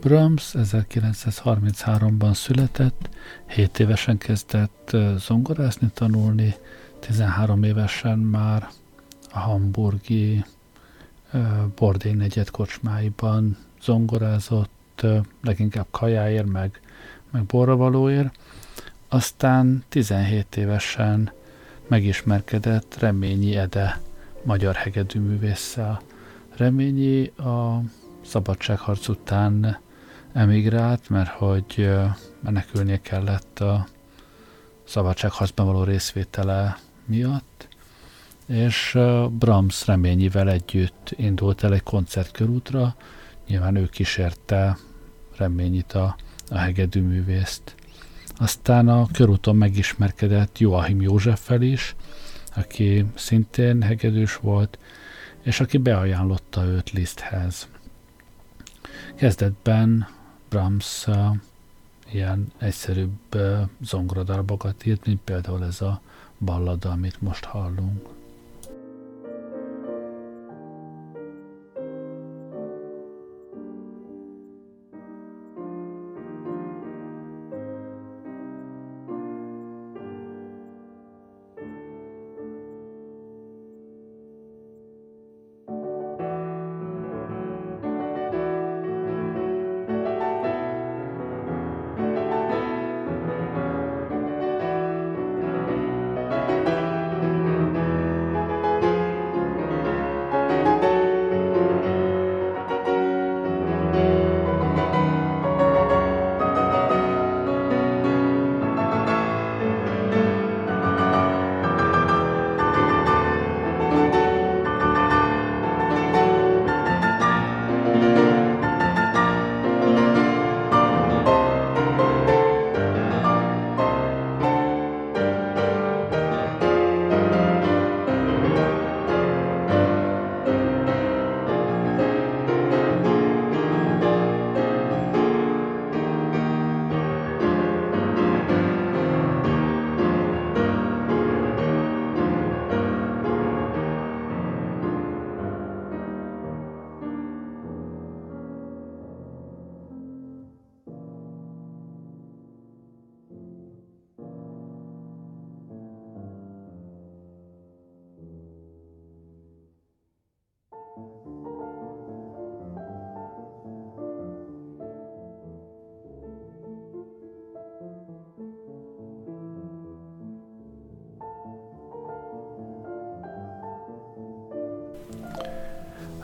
Brahms 1933-ban született, 7 évesen kezdett zongorázni tanulni, 13 évesen már a hamburgi Bordély negyed kocsmáiban zongorázott, leginkább kajáért, meg, meg borravalóért. Aztán 17 évesen megismerkedett Reményi Ede magyar hegedűművésszel. Reményi a szabadságharc után emigrált, mert hogy menekülnie kellett a szabadságharcban való részvétele miatt, és Brahms reményivel együtt indult el egy koncertkörútra, nyilván ő kísérte reményit a, a hegedűművészt. Aztán a körúton megismerkedett Joachim Józseffel is, aki szintén hegedűs volt, és aki beajánlotta őt Liszthez. Kezdetben Brahms ilyen egyszerűbb zongoradalbokat írt, mint például ez a ballada, amit most hallunk.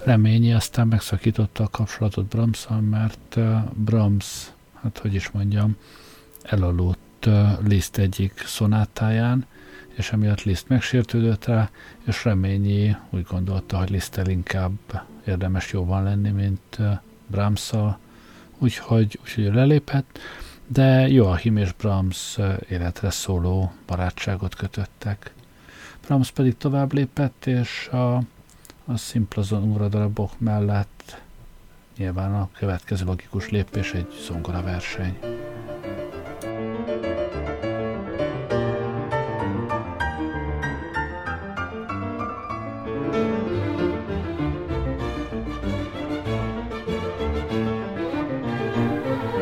Reményi aztán megszakította a kapcsolatot brahms mert Brahms, hát hogy is mondjam, elaludt Liszt egyik szonátáján, és emiatt Liszt megsértődött rá, és Reményi úgy gondolta, hogy Liszttel inkább érdemes jóban lenni, mint brahms úgyhogy, úgyhogy lelépett, de Joachim és Brahms életre szóló barátságot kötöttek. Brahms pedig tovább lépett, és a a szimpla zongoradarabok mellett nyilván a következő logikus lépés egy zongora verseny.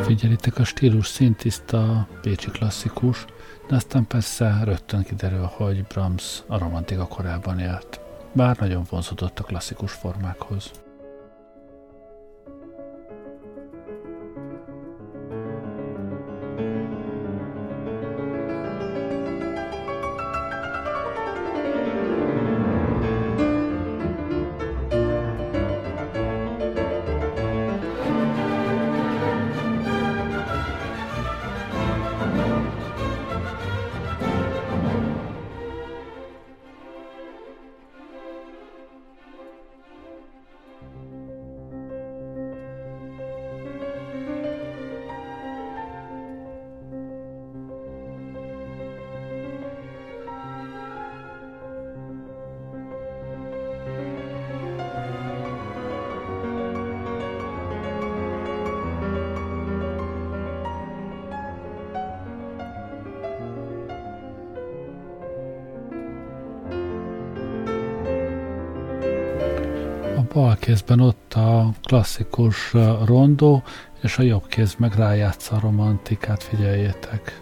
Figyelitek, a stílus szintiszta, pécsi klasszikus, de aztán persze rögtön kiderül, hogy Brahms a romantika korában élt bár nagyon vonzódott a klasszikus formákhoz. Kézben ott a klasszikus rondó, és a jobb kéz meg rájátsza a romantikát, figyeljétek.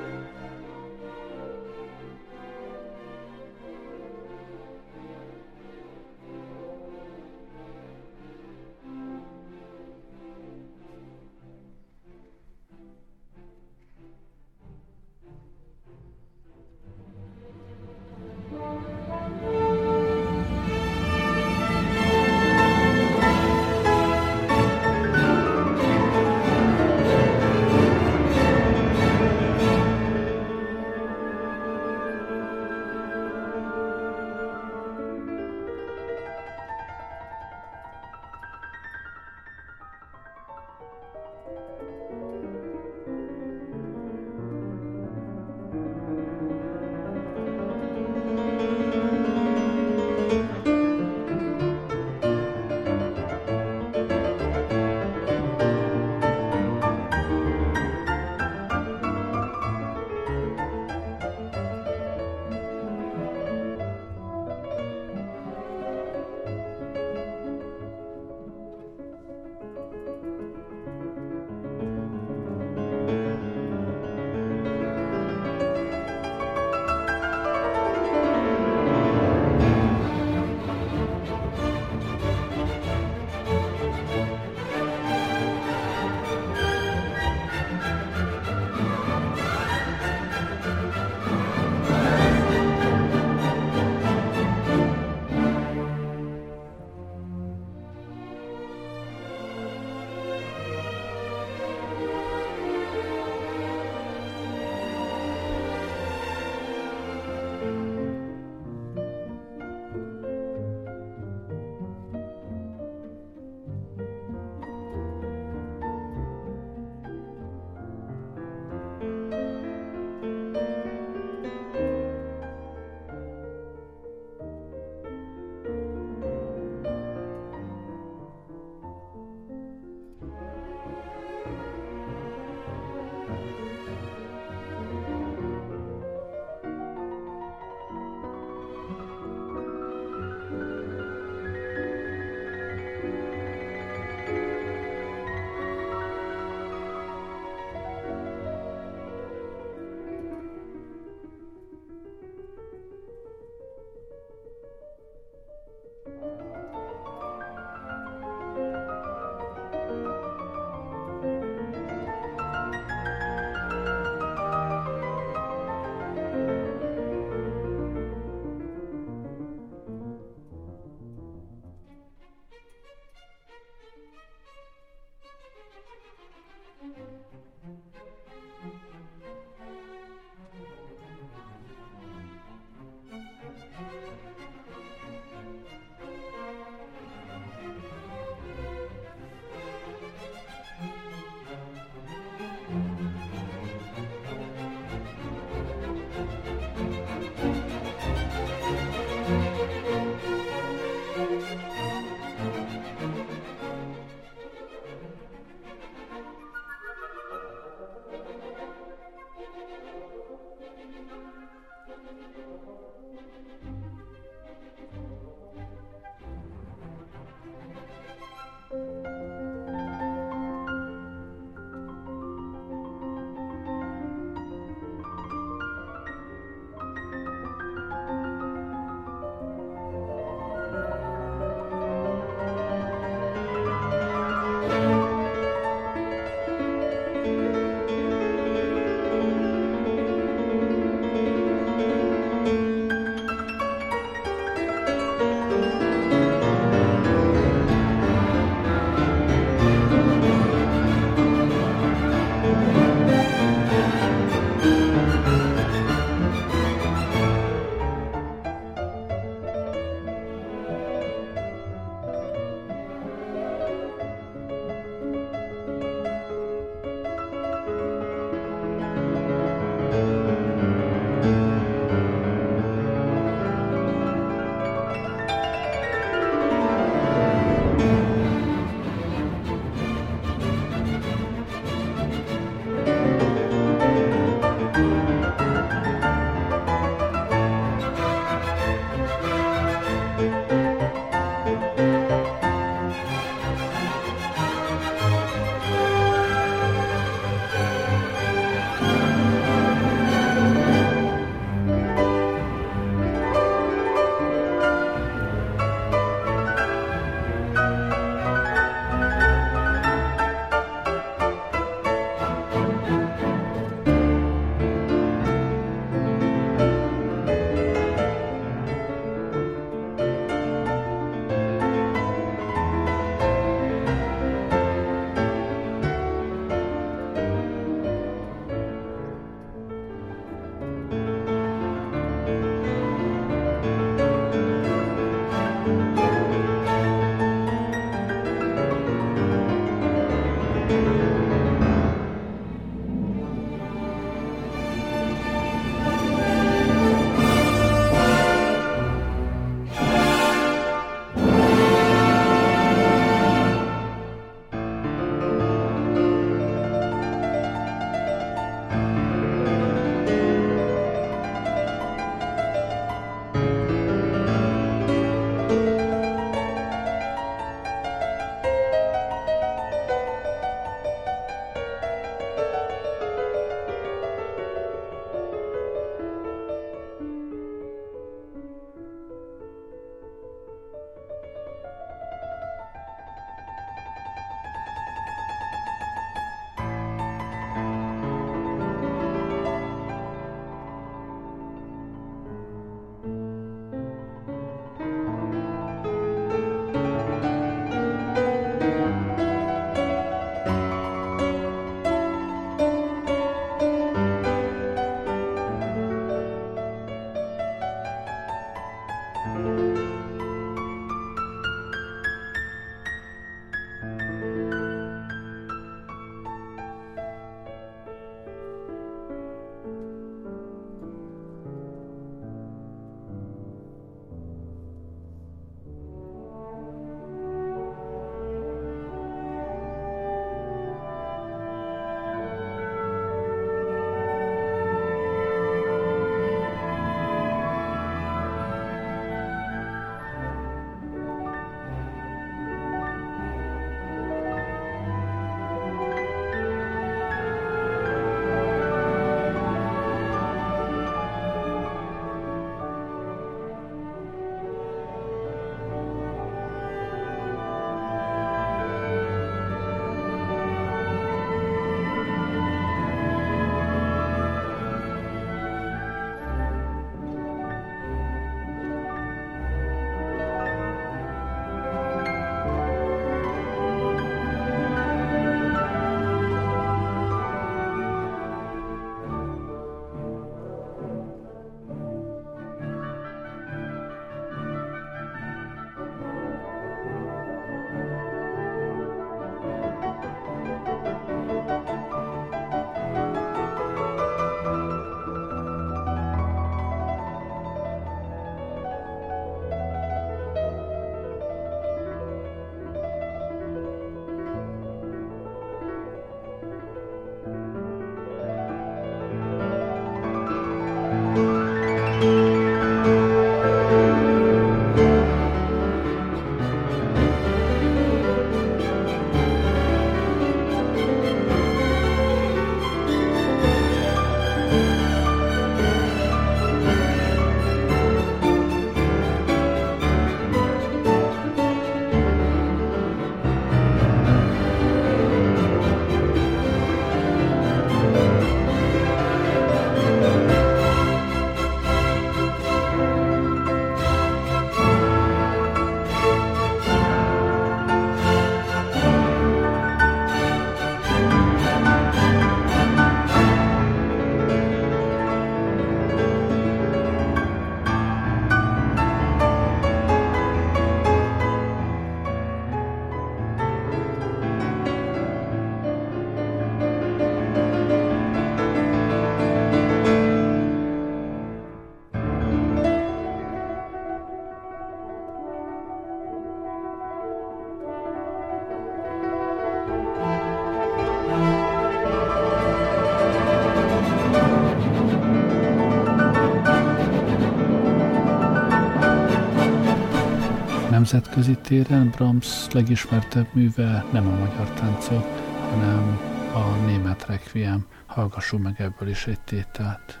Nemzetközi téren. Brahms legismertebb műve nem a magyar táncok, hanem a német requiem. Hallgassunk meg ebből is egy tételt.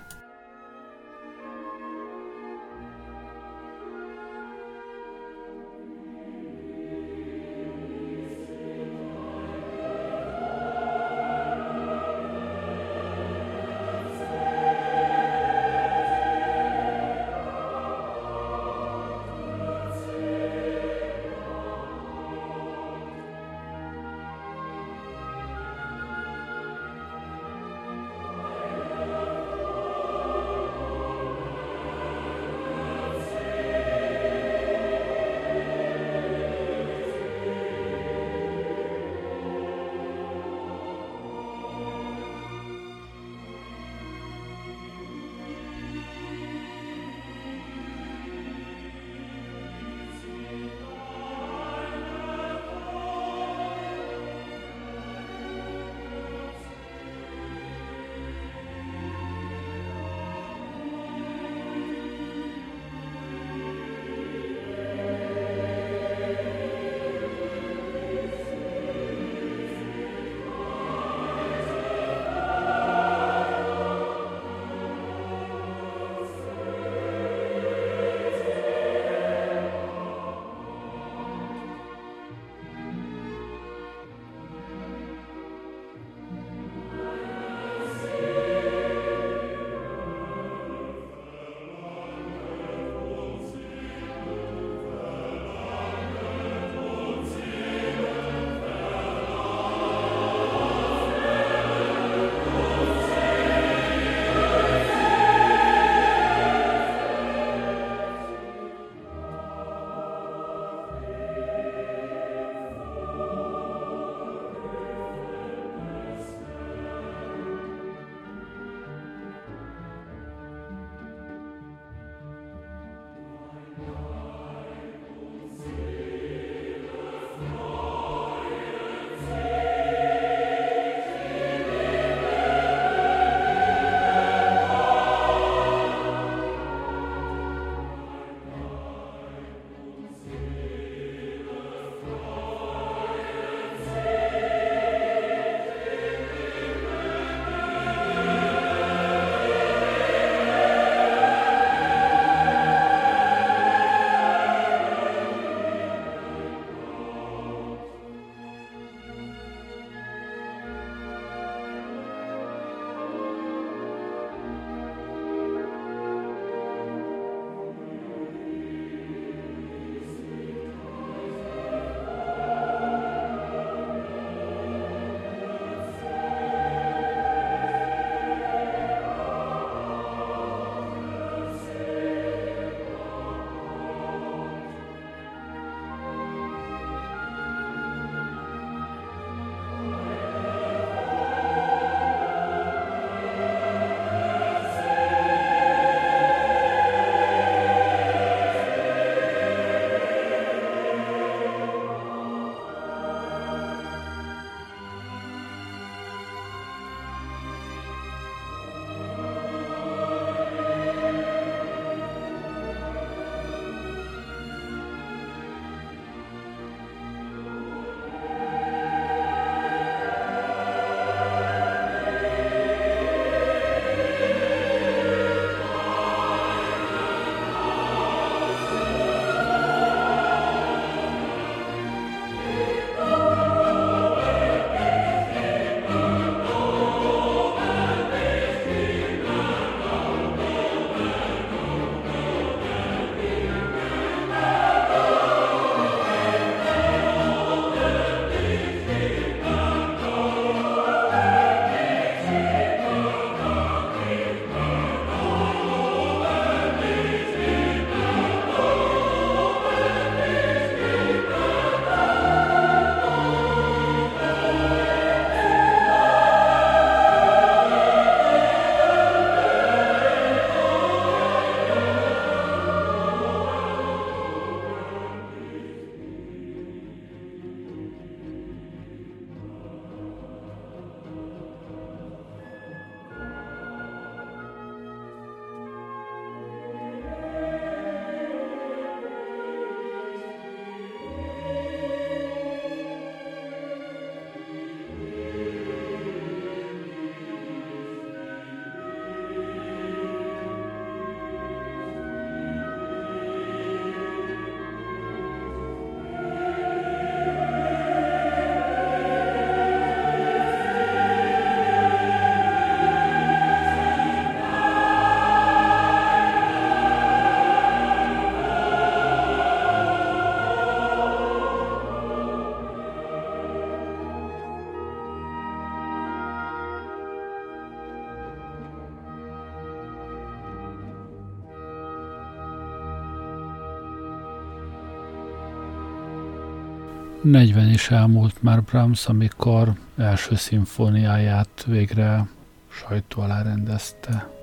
40 is elmúlt már Brahms, amikor első szimfóniáját végre sajtó alá rendezte.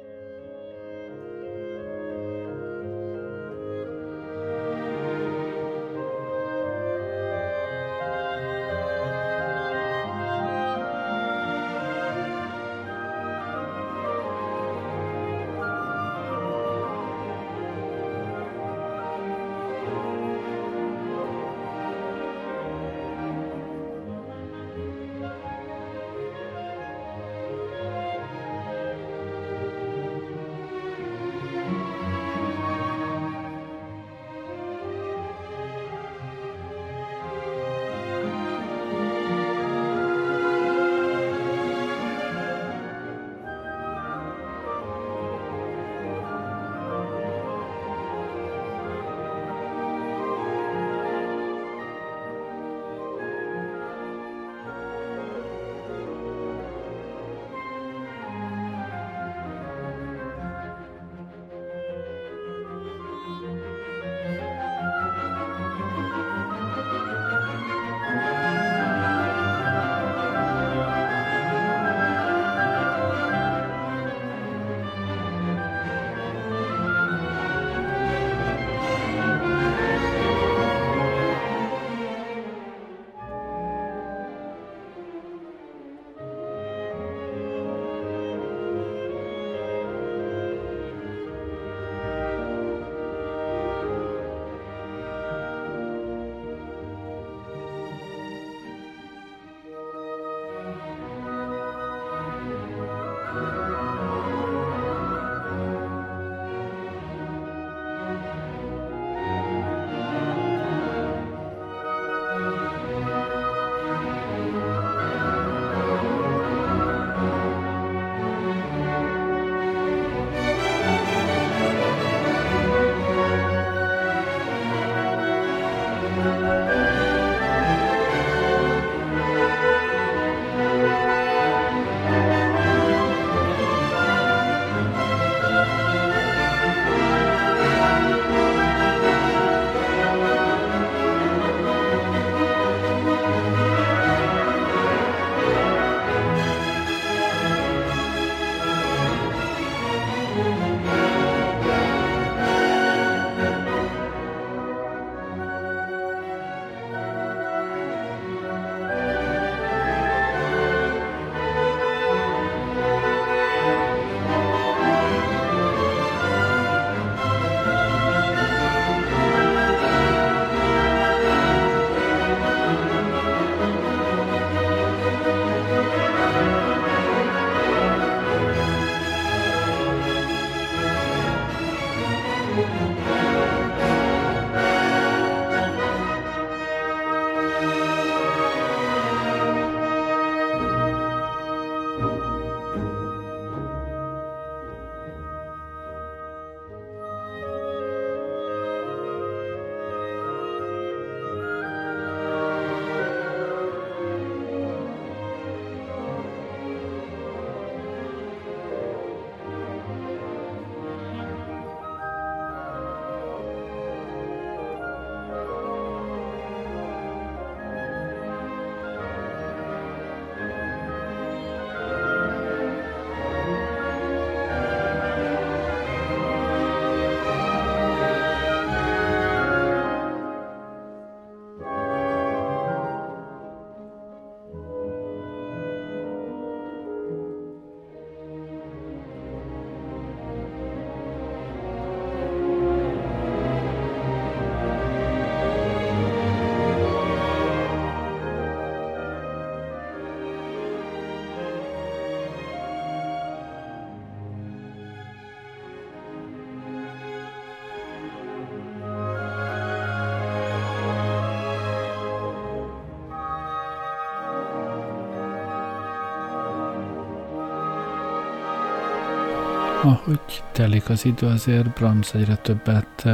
Ahogy telik az idő, azért Brahms egyre többet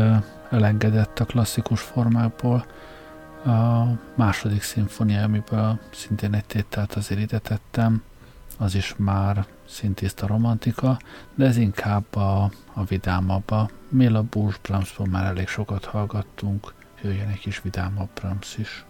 elengedett a klasszikus formákból. A második szimfonia, amiből szintén egy tételt azért ide tettem, az is már szintiszta romantika, de ez inkább a, a vidámabb. A Méla Bush Brahmsból már elég sokat hallgattunk, jöjjön egy kis vidámabb Brahms is.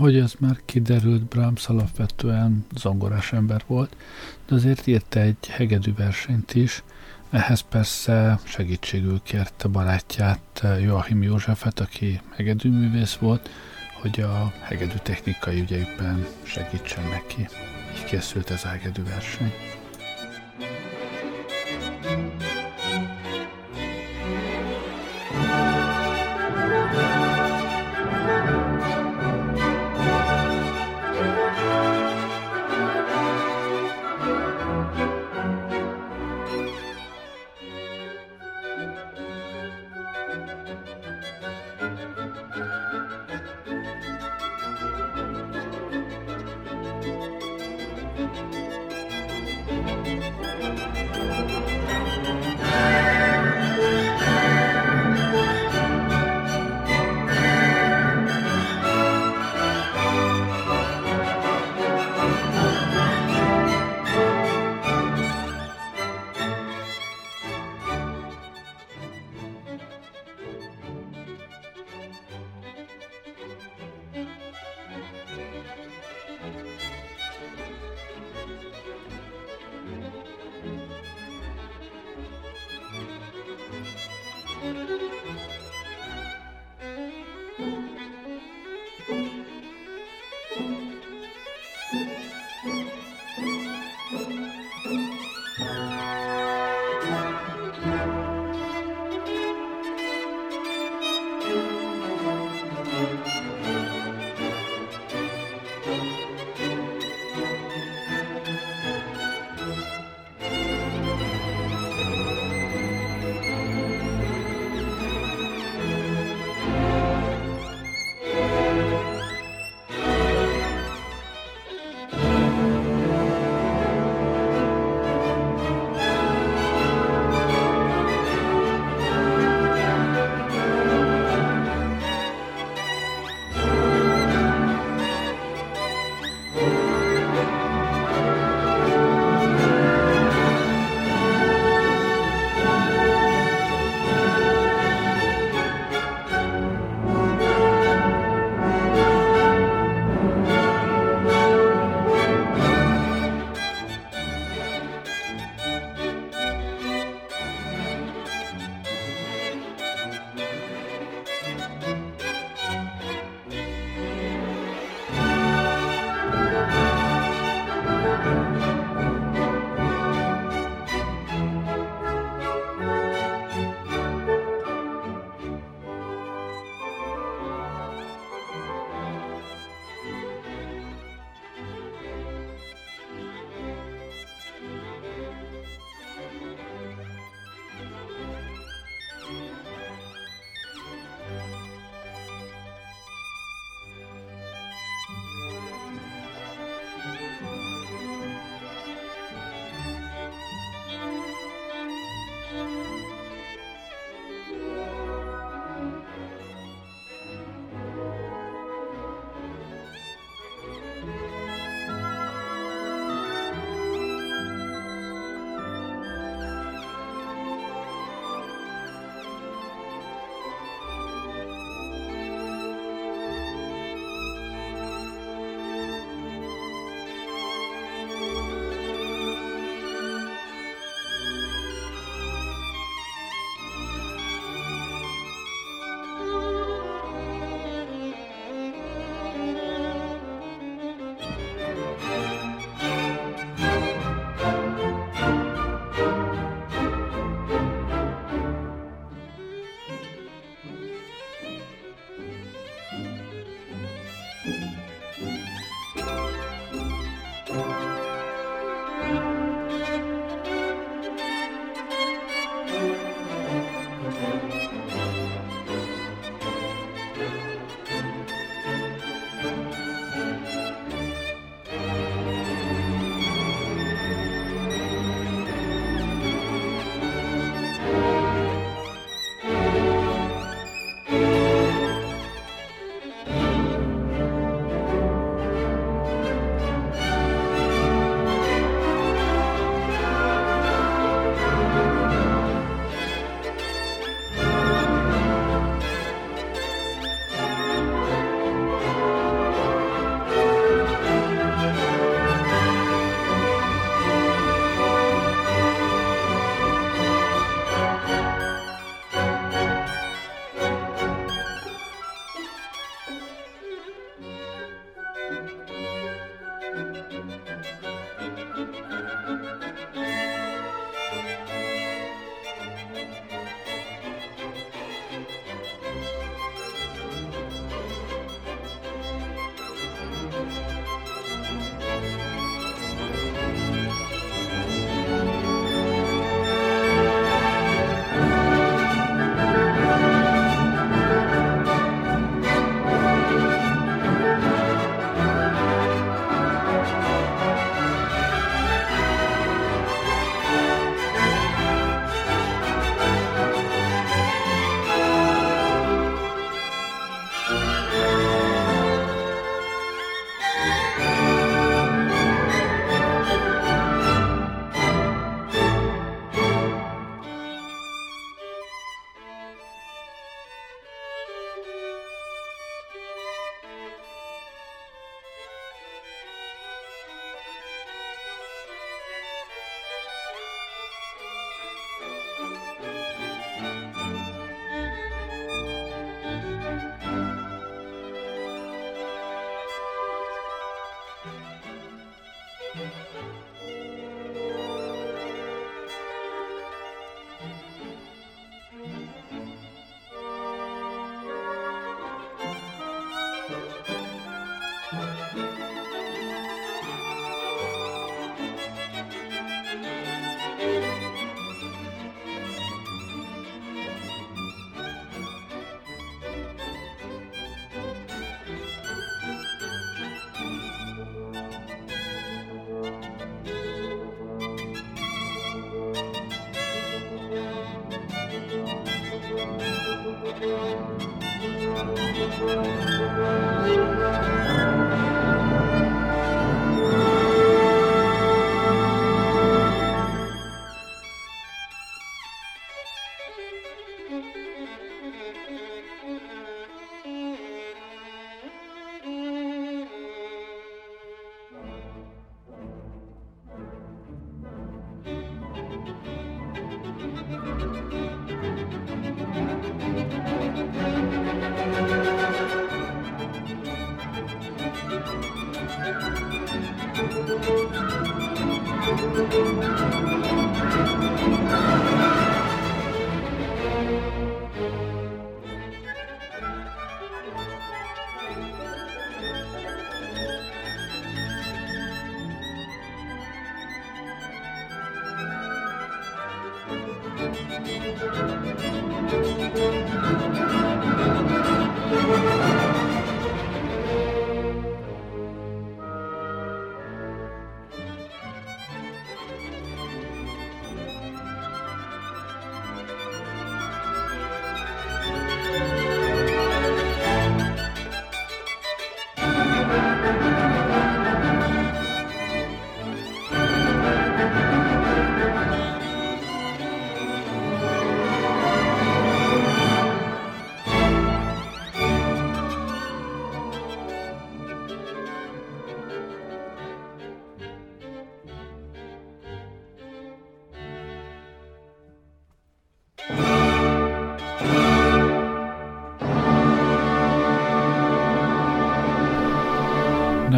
Ahogy ez már kiderült, Brahms alapvetően zongorás ember volt, de azért írta egy hegedű versenyt is, ehhez persze segítségül kérte barátját, Joachim Józsefet, aki hegedűművész volt, hogy a hegedű technikai ügyeikben segítsen neki. Így készült ez a hegedű verseny.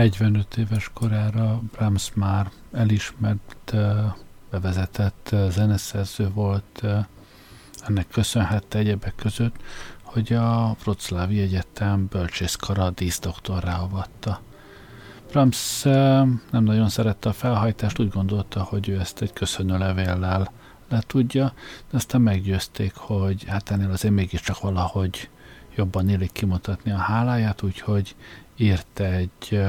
45 éves korára Brahms már elismert, bevezetett zeneszerző volt, ennek köszönhette egyebek között, hogy a Wroclawi Egyetem bölcsészkara díszdoktorrá avatta. Brahms nem nagyon szerette a felhajtást, úgy gondolta, hogy ő ezt egy köszönő levéllel le tudja, de aztán meggyőzték, hogy hát ennél azért mégiscsak valahogy jobban élik kimutatni a háláját, úgyhogy írt egy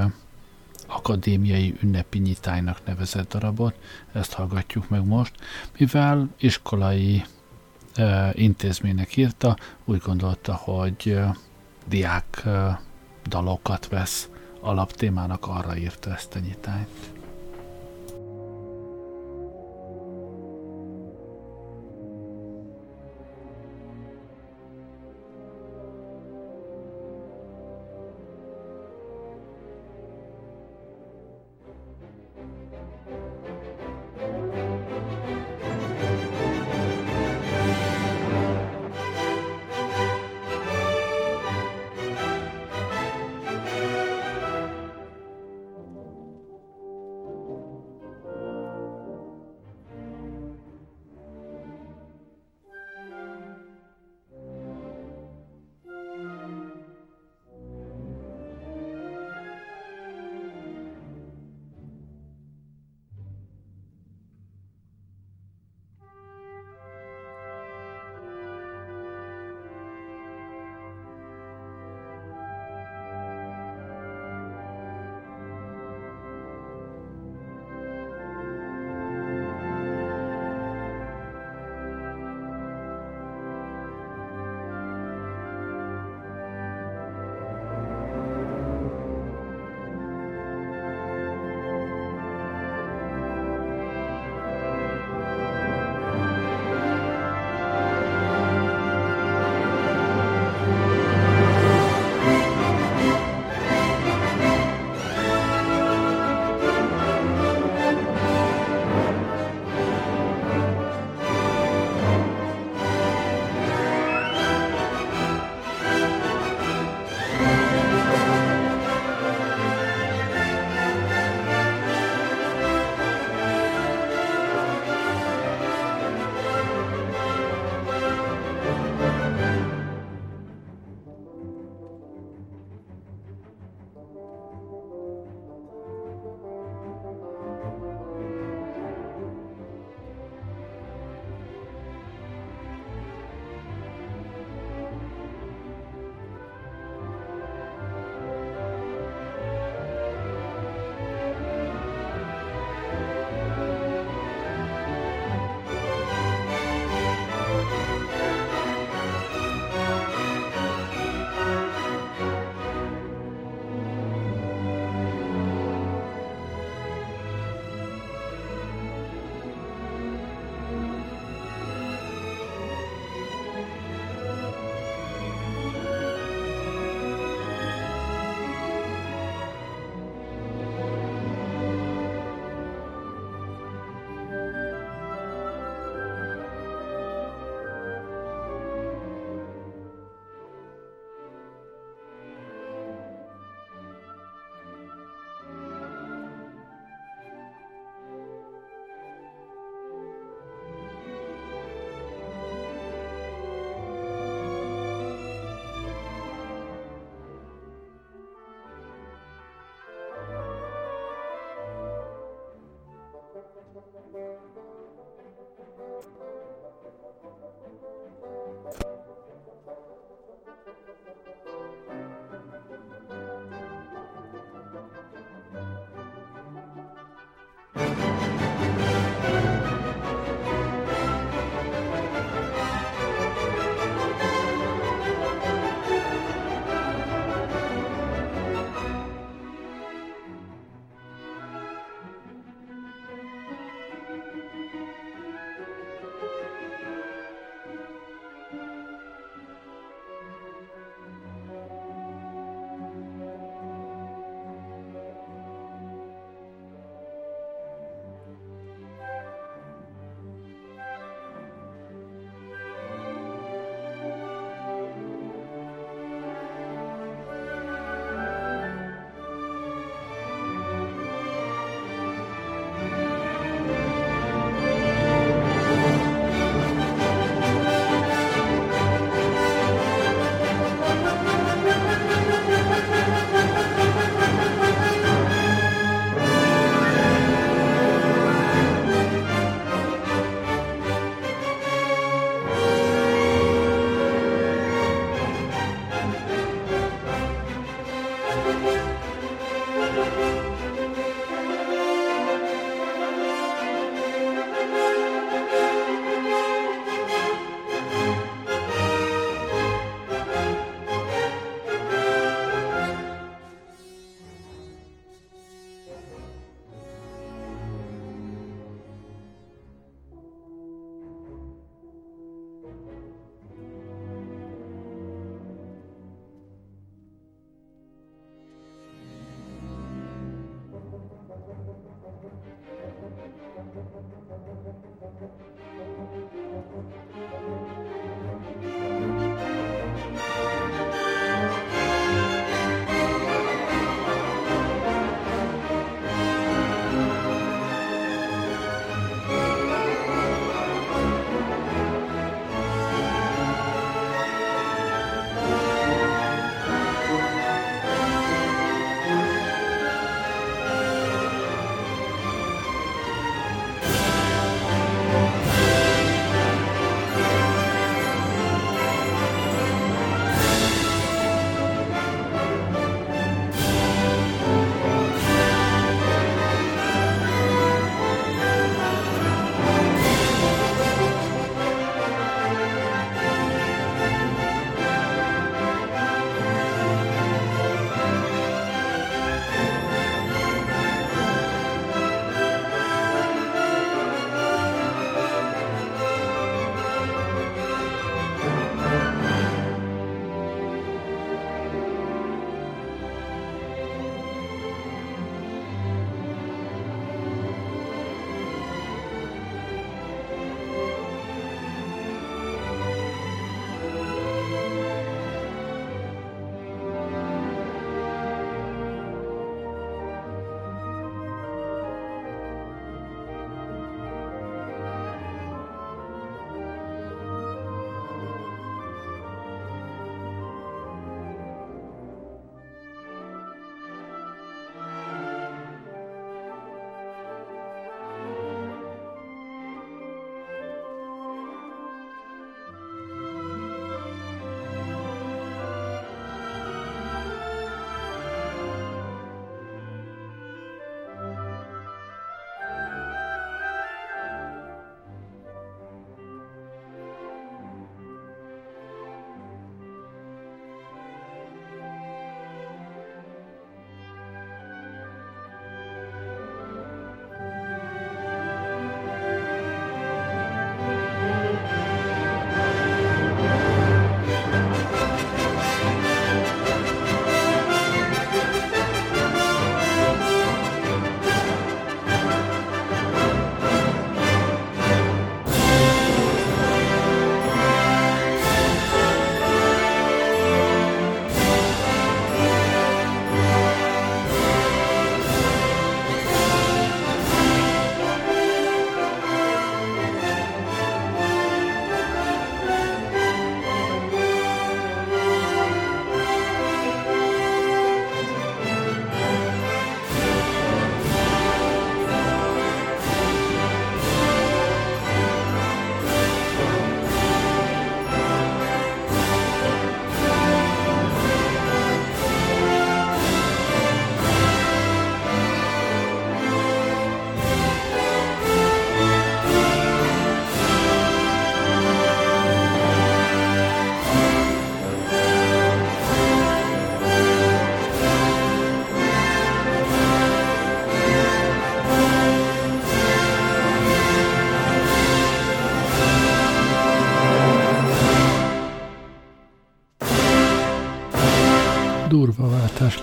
akadémiai ünnepi nyitálynak nevezett darabot, ezt hallgatjuk meg most, mivel iskolai e, intézménynek írta, úgy gondolta, hogy e, diák e, dalokat vesz alaptémának, arra írta ezt a nyitányt.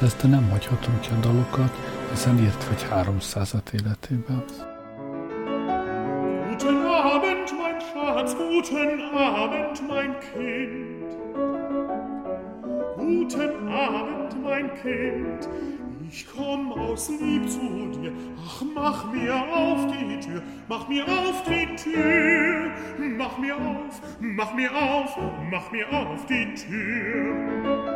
Lesz, nem hagyhatunk ki a dalokat, hiszen írt vagy 300-at életében. Guten Abend, mein Schatz, guten Abend, mein Kind. Guten Abend, mein Kind. Ich komm aus Lieb zu dir. Ach, mach mir auf die Tür, mach mir auf die Tür. Mach mir auf, mach mir auf, mach mir auf die Tür.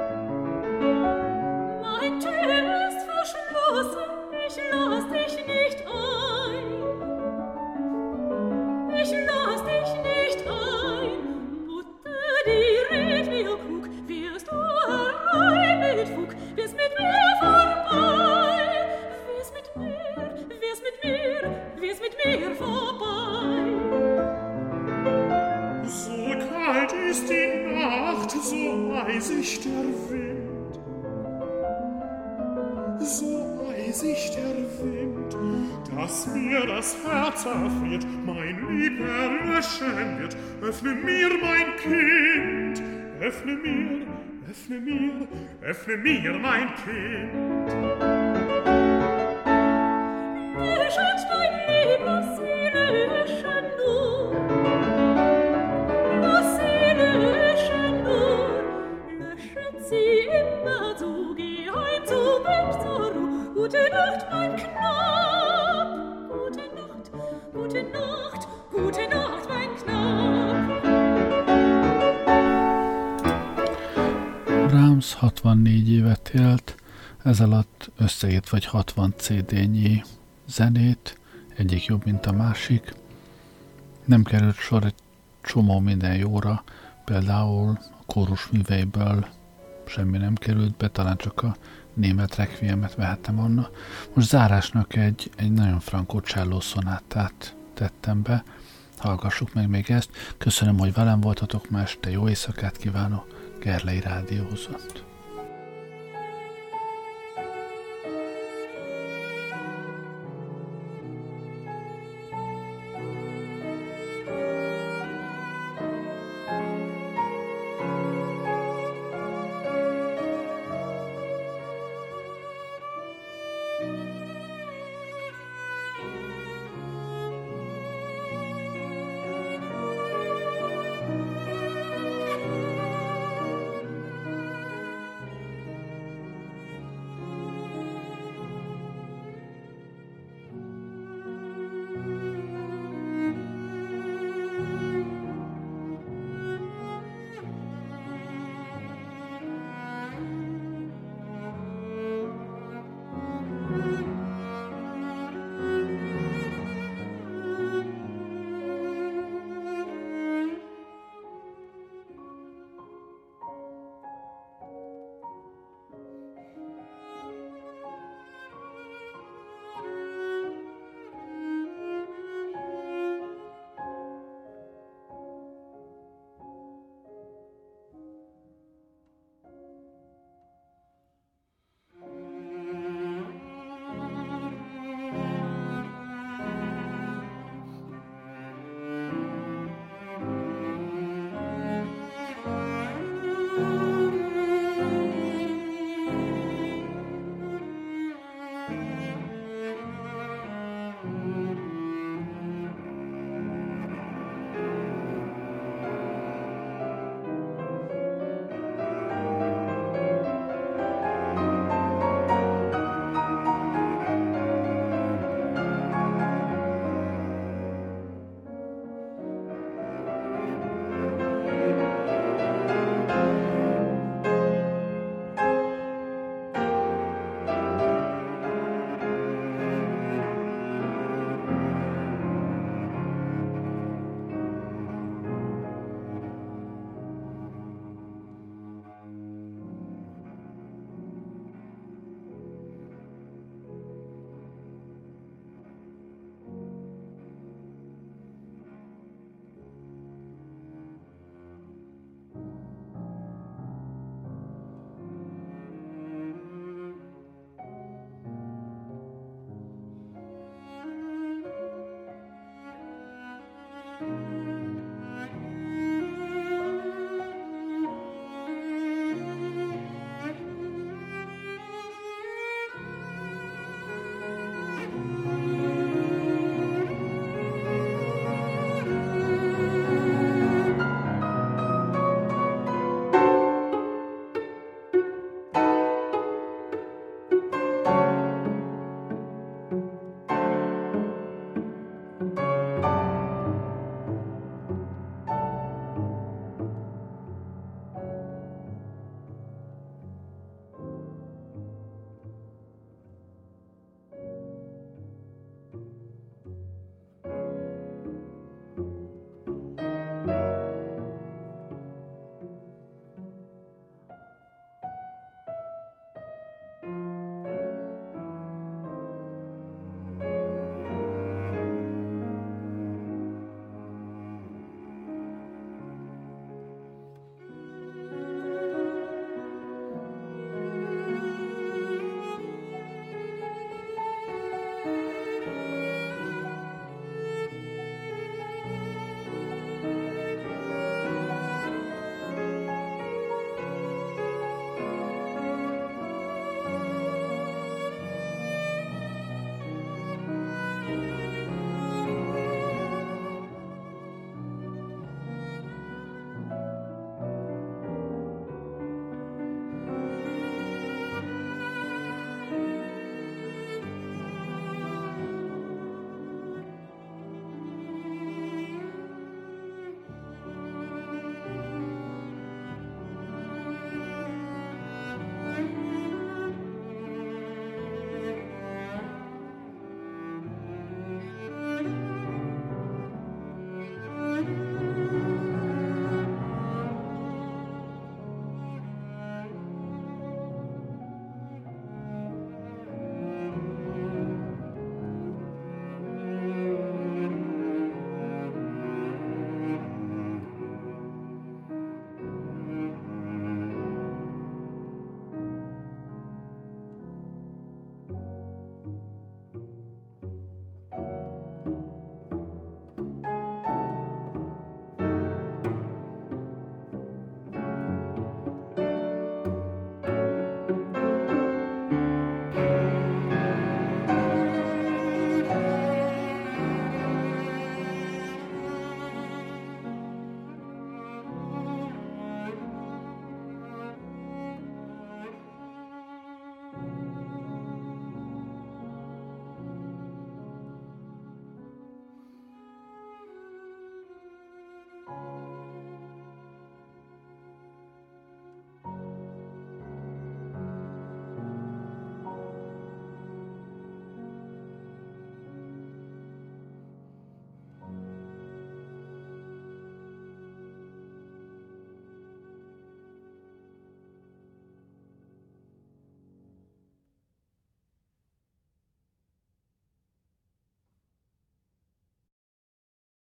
Ist die Nacht, so eisig der Wind. So sich der Wind, dass mir das Herz erfriert, mein Lieb erlöschen wird. Öffne mir, mein Kind, öffne mir, öffne mir, öffne mir, mein Kind. Mir 64 évet élt, ez alatt összeírt vagy 60 CD-nyi zenét, egyik jobb, mint a másik. Nem került sor egy csomó minden jóra, például a kórus műveiből semmi nem került be, talán csak a német requiemet vehettem volna. Most zárásnak egy, egy nagyon frankó cselló szonátát tettem be, hallgassuk meg még ezt. Köszönöm, hogy velem voltatok ma este, jó éjszakát kívánok, Gerlei Rádiózott.